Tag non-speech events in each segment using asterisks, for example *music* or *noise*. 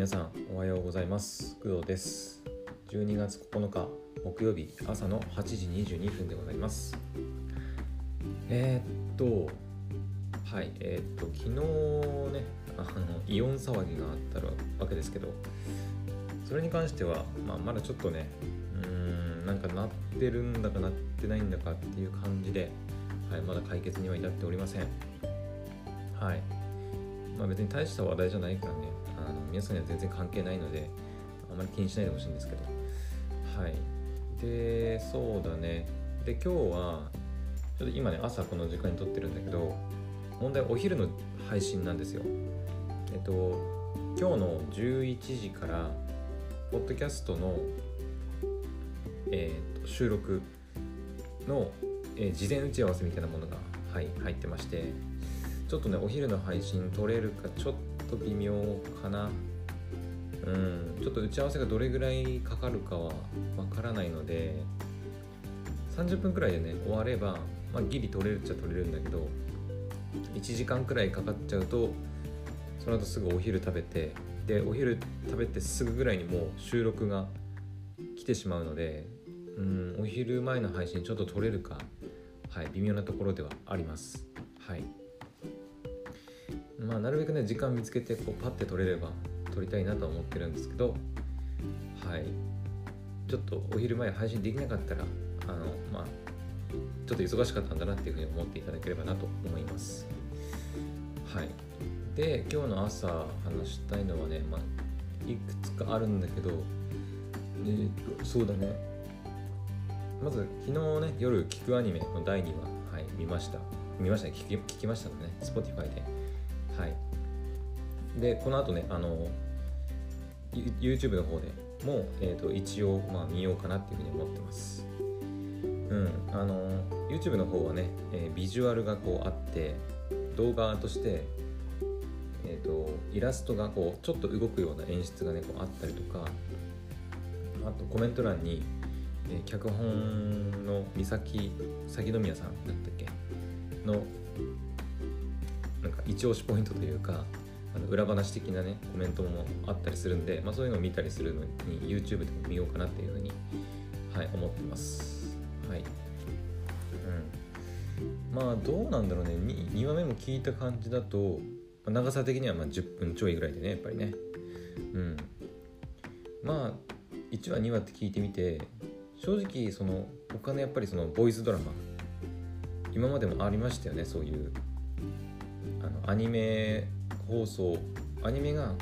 皆さんおはようございます。工藤です。12月9日木曜日朝の8時22分でございます。えー、っとはいえー、っと昨日ねあのイオン騒ぎがあったわけですけどそれに関しては、まあ、まだちょっとねうーんなんかなってるんだかなってないんだかっていう感じで、はい、まだ解決には至っておりません。はい。まあ別に大した話題じゃないからね皆さんには全然関係ないのであまり気にしないでほしいんですけど。はい。でそうだね。で今日はちょっと今ね朝この時間に撮ってるんだけど問題お昼の配信なんですよ。えっと今日の11時からポッドキャストの、えー、と収録の、えー、事前打ち合わせみたいなものが、はい、入ってまして。ちょっとねお昼の配信撮れるかちょっと微妙かな。うんちょっと打ち合わせがどれぐらいかかるかはわからないので30分くらいでね終われば、まあ、ギリ取れるっちゃ取れるんだけど1時間くらいかかっちゃうとその後すぐお昼食べてでお昼食べてすぐぐらいにもう収録が来てしまうのでうんお昼前の配信ちょっと取れるかはい微妙なところではあります。はい。まあなるべくね時間見つけてこうパッて撮れれば撮りたいなとは思ってるんですけどはい。ちょっとお昼前配信できなかったらあのまあちょっと忙しかったんだなっていうふうに思っていただければなと思います。はい。で今日の朝話したいのはね、まあ、いくつかあるんだけどえー、っとそうだね。まず昨日ね夜聞くアニメの第2話、はい、見ました。見ましたね。聞きましたね。Spotify で。はい。でこの後ねあの YouTube の方でも、えーと、一応、まあ、見ようかなっていうふうに思ってます。うん。あの YouTube の方はね、えー、ビジュアルがこうあって動画としてえーと、イラストがこうちょっと動くような演出がねこうあったりとかあとコメント欄に、えー、脚本の三崎鷺宮さんだったっけ？の一押しポイントというかあの裏話的なねコメントもあったりするんで、まあ、そういうのを見たりするのに YouTube でも見ようかなっていうふうに、はい、思ってます。はい。うん。まあどうなんだろうね。2, 2話目も聞いた感じだと長さ的にはま10分ちょいぐらいでねやっぱりね。うん。まあ1話2話って聞いてみて正直その他のやっぱりそのボイスドラマ今までもありましたよねそういうのアニメ放送アニメが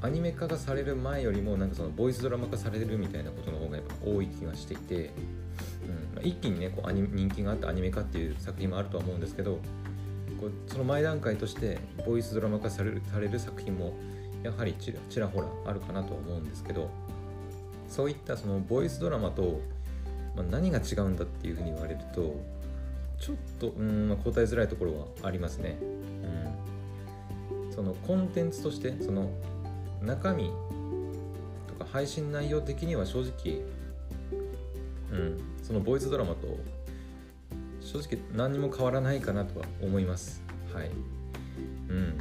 アニメ化がされる前よりもなんかそのボイスドラマ化されるみたいなことの方がやっぱ多い気がしていて、うん。まあ、一気にねこうアニ人気があったアニメ化っていう作品もあるとは思うんですけどこうその前段階としてボイスドラマ化されるされる作品もやはりちらちらほらあるかなとは思うんですけどそういったそのボイスドラマと、まあ、何が違うんだっていうふうに言われるとちょっとうん、まあ、答えづらいところはありますね。うん、そのコンテンツとしてその中身とか配信内容的には正直、うん、そのボイスドラマと正直何にも変わらないかなとは思います。はい。うん。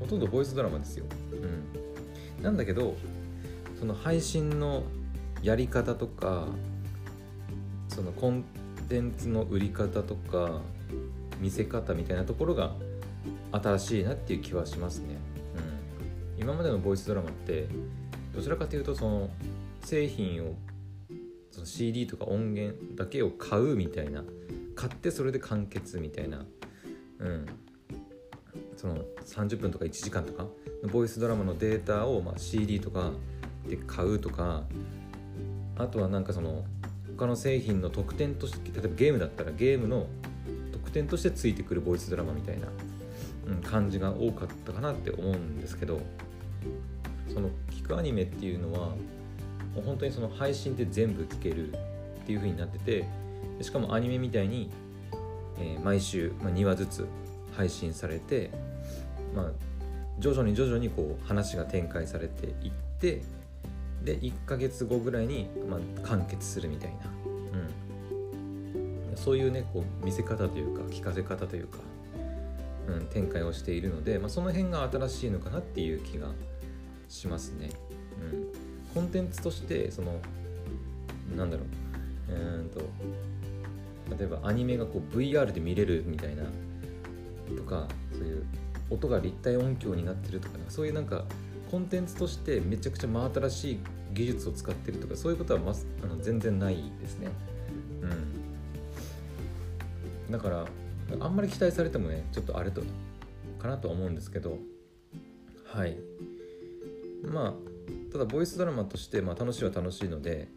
ほとんどボイスドラマですよ。うん。なんだけどその配信のやり方とかそのコンテンツテンツの売り方とか見せ方みたいなところが新しいなっていう気はしますね、うん、今までのボイスドラマってどちらかというとその製品をその CD とか音源だけを買うみたいな買ってそれで完結みたいなうん。その30分とか1時間とかのボイスドラマのデータをま CD とかで買うとかあとはなんかその他の製品の特典として例えばゲームだったらゲームの特典としてついてくるボイスドラマみたいな、うん、感じが多かったかなって思うんですけどその聞くアニメっていうのはもう本当にその配信で全部聴けるっていう風になっててしかもアニメみたいに、えー、毎週、まあ、2話ずつ配信されて、まあ、徐々に徐々にこう話が展開されていってで1ヶ月後ぐらいに、まあ、完結するみたいな、うん、そういうねこう見せ方というか聞かせ方というか、うん、展開をしているので、まあ、その辺が新しいのかなっていう気がしますね。うん、コンテンツとしてそのなんだろう。うんと例えばアニメがこう VR で見れるみたいなとかそういう音が立体音響になってるとかそういうなんかコンテンツとしてめちゃくちゃ真新しい技術を使ってるとかそういうことはまあの全然ないですね。うん、だからあんまり期待されてもねちょっとあれとかなとは思うんですけどはいまあただボイスドラマとして、まあ、楽しいは楽しいので、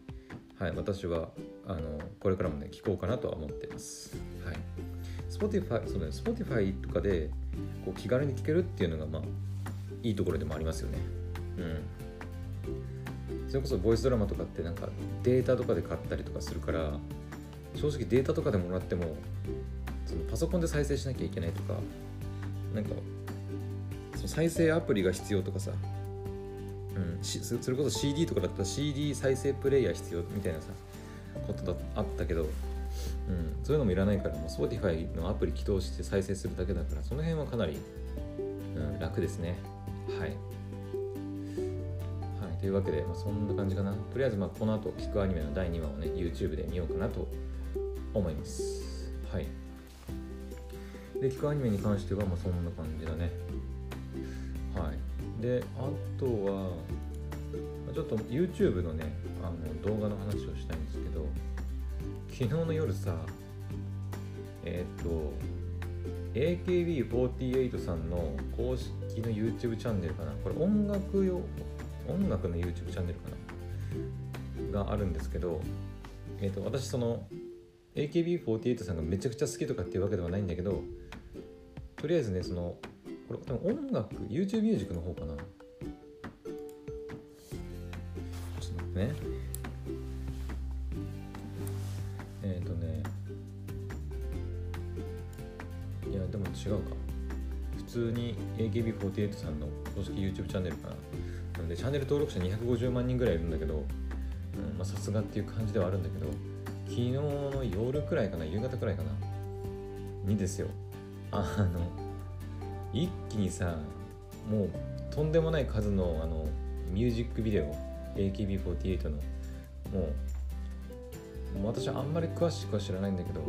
はい、私はあのこれからもね聞こうかなとは思ってます。はい、Spotify, そうね、Spotify とかでこう気軽に聞けるっていうのがまあいいところでもありますよね。うん。それこそボイスドラマとかってなんかデータとかで買ったりとかするから正直データとかでもらってもそのパソコンで再生しなきゃいけないとかなんかその再生アプリが必要とかさ、うん、それこそ CD とかだったら CD 再生プレイヤー必要みたいなさことだあったけど、うん、そういうのもいらないからもう Spotify のアプリ起動して再生するだけだからその辺はかなり、うん、楽ですね。はい、というわけで、まあ、そんな感じかな。とりあえずまあこの後聞くアニメの第2話をね YouTube で見ようかなと思います。はい。で聞くアニメに関してはまあそんな感じだね。はい。であとはちょっと YouTube のねあの動画の話をしたいんですけど昨日の夜さえっ、と AKB48 さんの公式の YouTube チャンネルかな。これ音楽用音楽の YouTube チャンネルかな？があるんですけど、えーと私その AKB48 さんがめちゃくちゃ好きとかっていうわけではないんだけどとりあえずねそのこれでも音楽 YouTube ミュージックの方かな？ちょっと待ってね。えっ、ー、とね。いやでも違うか。普通に AKB48 さんの公式 YouTube チャンネルかな。でチャンネル登録者250万人ぐらいいるんだけどさすがっていう感じではあるんだけど昨日の夜くらいかな夕方くらいかなにですよ。あの一気にさもうとんでもない数のあのミュージックビデオ AKB48 のもう私あんまり詳しくは知らないんだけど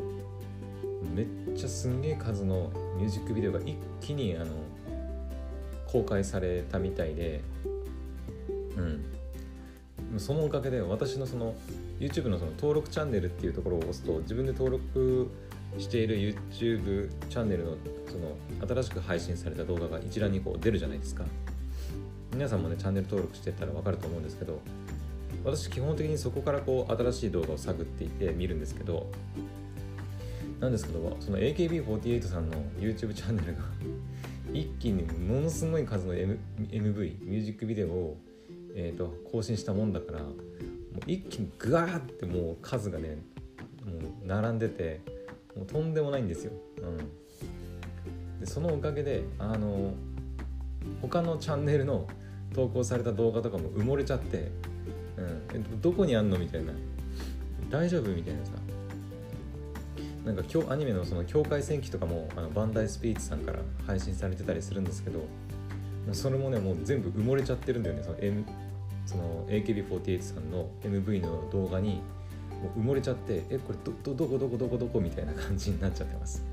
めっちゃすんげえ数のミュージックビデオが一気にあの公開されたみたいでうん。そのおかげで私のその YouTube のその登録チャンネルっていうところを押すと自分で登録している YouTube チャンネルのその新しく配信された動画が一覧にこう出るじゃないですか。皆さんもねチャンネル登録してたら分かると思うんですけど私基本的にそこからこう新しい動画を探っていて見るんですけどなんですけどその AKB48 さんの YouTube チャンネルが一気にものすごい数の、M、MV ミュージックビデオを、えーと、更新したもんだからもう一気にグワーってもう数がねもう並んでてもうとんでもないんですよ。うん、でそのおかげであの他のチャンネルの投稿された動画とかも埋もれちゃって、うん、えどこにあんのみたいな。大丈夫みたいなさ。なんか今日アニメのその境界戦記とかもあのバンダイスピーチさんから配信されてたりするんですけどそれもねもう全部埋もれちゃってるんだよねその,、その AKB48 さんの MV の動画にもう埋もれちゃってえこれどどどこどこどこどこみたいな感じになっちゃってます。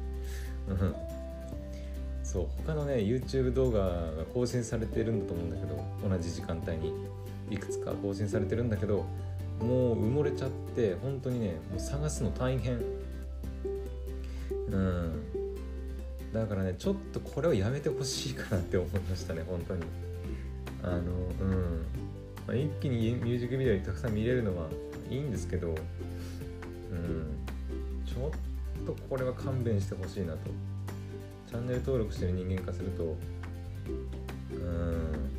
そう他のね YouTube 動画が更新されてるんだと思うんだけど同じ時間帯に。いくつか更新されてるんだけどもう埋もれちゃって本当にねもう探すの大変。うん。だからねちょっとこれをやめてほしいかなって思いましたね本当に。あのうん、まあ、一気にミュージックビデオにたくさん見れるのはいいんですけど、うん、ちょっとこれは勘弁してほしいなと。チャンネル登録してる人間化するとうん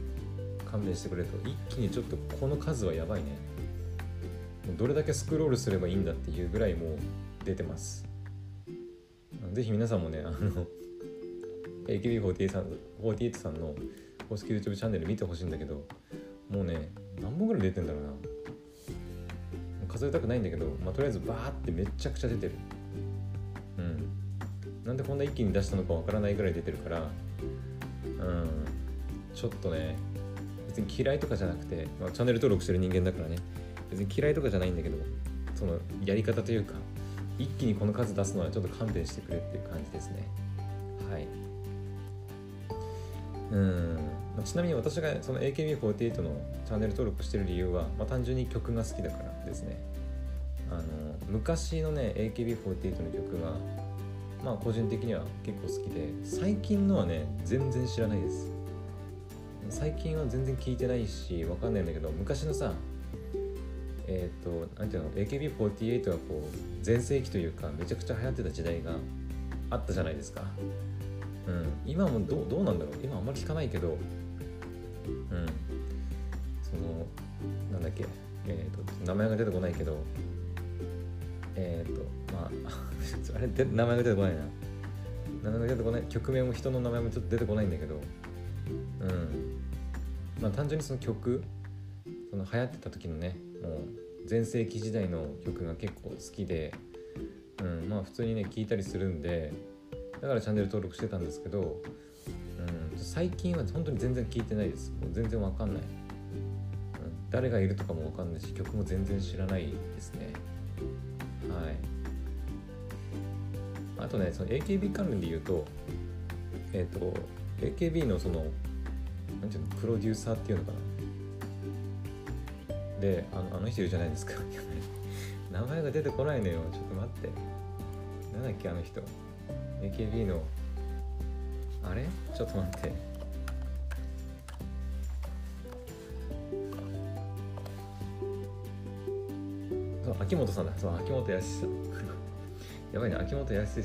勘弁してくれと。一気にちょっとこの数はやばいね。どれだけスクロールすればいいんだっていうぐらいもう出てます。ぜひ皆さんもねあの *laughs* AKB48 さん48さんの公式 YouTube チャンネル見てほしいんだけどもうね何本ぐらい出てんだろうな。数えたくないんだけど、まあ、とりあえずバーってめちゃくちゃ出てる。うん。なんでこんな一気に出したのかわからないぐらい出てるからうん。ちょっとね別に嫌いとかじゃなくて、まあ、チャンネル登録してる人間だからね。別に嫌いとかじゃないんだけどそのやり方というか一気にこの数出すのはちょっと勘弁してくれっていう感じですね。はい。うん。ちなみに私がその AKB48 のチャンネル登録してる理由は、まあ、単純に曲が好きだからですね。あの昔のね AKB48 の曲がまあ個人的には結構好きで最近のはね全然知らないです。最近は全然聞いてないしわかんないんだけど昔のさえっ、ー、と何ていうの AKB48 がこう全盛期というかめちゃくちゃ流行ってた時代があったじゃないですか。うん今もどうどうなんだろう。今あんまり聞かないけどうん。そのなんだっけ。えっ、ー、と名前が出てこないけどえっ、ー、とまあ *laughs* あれで名前が出てこないな。名前が出てこない。曲名も人の名前もちょっと出てこないんだけど。うん。まあ単純にその曲その流行ってた時のねもう全盛期時代の曲が結構好きで、うん、まあ普通にね聴いたりするんでだからチャンネル登録してたんですけど、最近は本当に全然聴いてないです。もう全然わかんない、誰がいるとかもわかんないし曲も全然知らないですね。はい。あとねその AKB 関連で言うとえっ、ー、と AKB のそのなんていうのプロデューサーっていうのかな。であのあの人いるじゃないですか。*laughs* 名前が出てこないのよ。ちょっと待って。なんだっけあの人。AKB のあれ？ちょっと待って。そう秋元さんだ。そう秋元康さん。*laughs* やばいね秋元康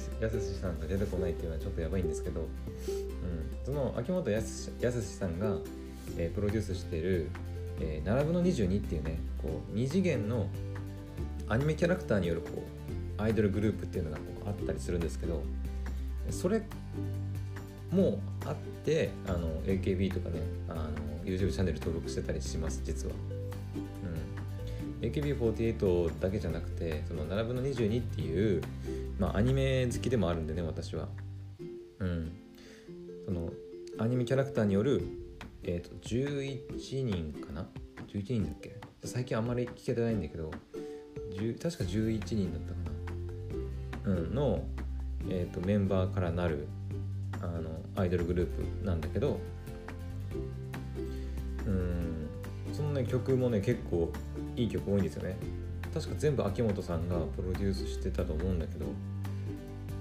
さんが出てこないっていうのはちょっとやばいんですけど、うん、その秋元康さんが、えー、プロデュースしてるえー、並ぶの22っていうねこう2次元のアニメキャラクターによるこうアイドルグループっていうのがこうあったりするんですけどそれもあってあの AKB とかねあの YouTube チャンネル登録してたりします実は。うん、AKB48 だけじゃなくてその並ぶの22っていう、まあ、アニメ好きでもあるんでね私は。うん、そのアニメキャラクターによるえっ、ー、と11人かな？11人だっけ？最近あんまり聞けてないんだけど確か11人だったかな、うん、の、えーと、メンバーからなるあのアイドルグループなんだけどうんそのね曲もね結構いい曲多いんですよね。確か全部秋元さんがプロデュースしてたと思うんだけど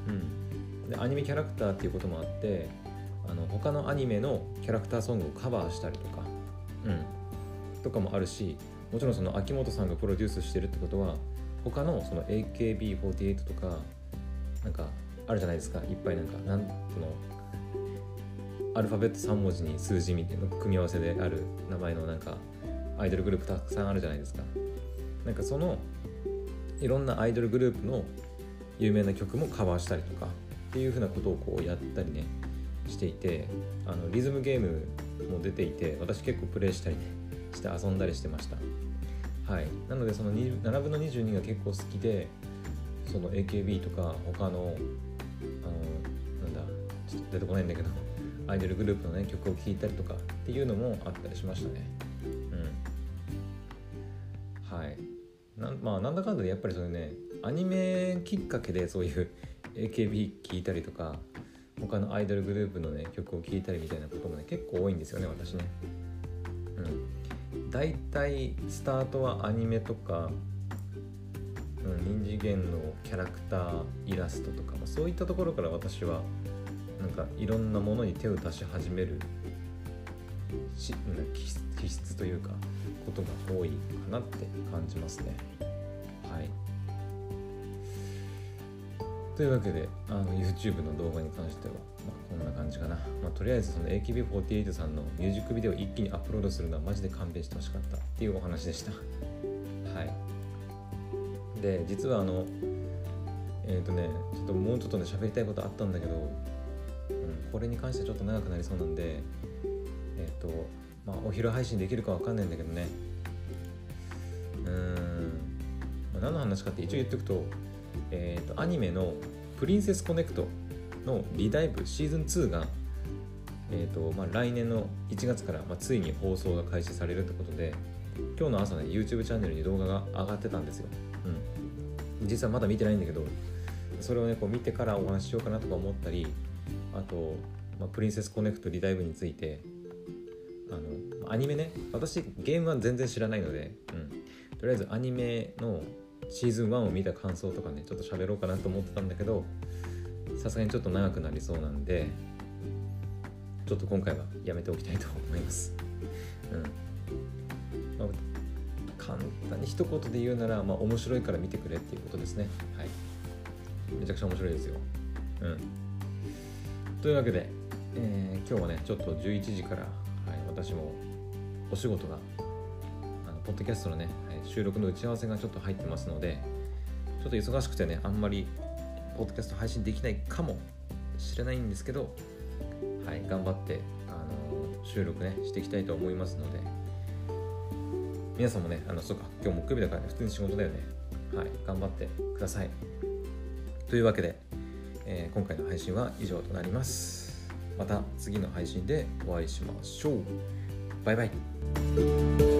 うん。でアニメキャラクターっていうこともあってあの他のアニメのキャラクターソングをカバーしたりとか、うん、とかもあるしもちろんその秋元さんがプロデュースしてるってことは他のその AKB48 とかなんかあるじゃないですか。いっぱいなんかなんその。アルファベット3文字に数字みたいな組み合わせである名前のなんかアイドルグループたくさんあるじゃないですか。なんかそのいろんなアイドルグループの有名な曲もカバーしたりとかっていうふうなことをこうやったりねしていてあのリズムゲームも出ていて私結構プレイしたりして遊んだりしてました。はい。なのでその7分の22が結構好きでその AKB とか他のあのなんだちょっと出てこないんだけど *laughs* アイドルグループのね曲を聴いたりとかっていうのもあったりしましたね。うん。はい。なまあなんだかんだでやっぱりそういうねアニメきっかけでそういう AKB 聴いたりとか他のアイドルグループのね曲を聴いたりみたいなこともね結構多いんですよね私ね。うん。大体スタートはアニメとか、うん、二次元のキャラクターイラストとかもそういったところから私はなんかいろんなものに手を出し始めるし気質というかことが多いかなって感じますね。はい。というわけであの YouTube の動画に関しては、まあ、こんな感じかな、まあ、とりあえずその AKB48 さんのミュージックビデオを一気にアップロードするのはマジで勘弁してほしかったっていうお話でした。はい。で実はあのえっ、ー、とねちょっともうちょっとね喋りたいことあったんだけど、うん、これに関してちょっと長くなりそうなんでえっ、ー、とまあお昼配信できるかわかんないんだけどね。うん、まあ、何の話かって一応言っておくとえーと、アニメの「プリンセスコネクト」のリダイブシーズン2が、えーとまあ、来年の1月から、まあ、ついに放送が開始されるってことで今日の朝ね YouTube チャンネルに動画が上がってたんですよ、うん、実はまだ見てないんだけどそれをねこう見てからお話ししようかなとか思ったりあと、まあ、プリンセスコネクトリダイブについてあのアニメね私ゲームは全然知らないので、うん、とりあえずアニメのシーズン1を見た感想とかねちょっと喋ろうかなと思ってたんだけどさすがにちょっと長くなりそうなんでちょっと今回はやめておきたいと思います。うん、簡単に一言で言うなら、まあ、面白いから見てくれっていうことですね。はい。めちゃくちゃ面白いですよ。うん。というわけで、えー、今日はね、ちょっと11時から、はい、私もお仕事が、あのポッドキャストのね、はい収録の打ち合わせがちょっと入ってますので、ちょっと忙しくてね、あんまりポッドキャスト配信できないかもしれないんですけど、はい、頑張って、あの収録ねしていきたいと思いますので皆さんもねあのそうか今日木曜日だからね普通に仕事だよね。はい頑張ってください。というわけで、えー、今回の配信は以上となります。また次の配信でお会いしましょう。バイバイ。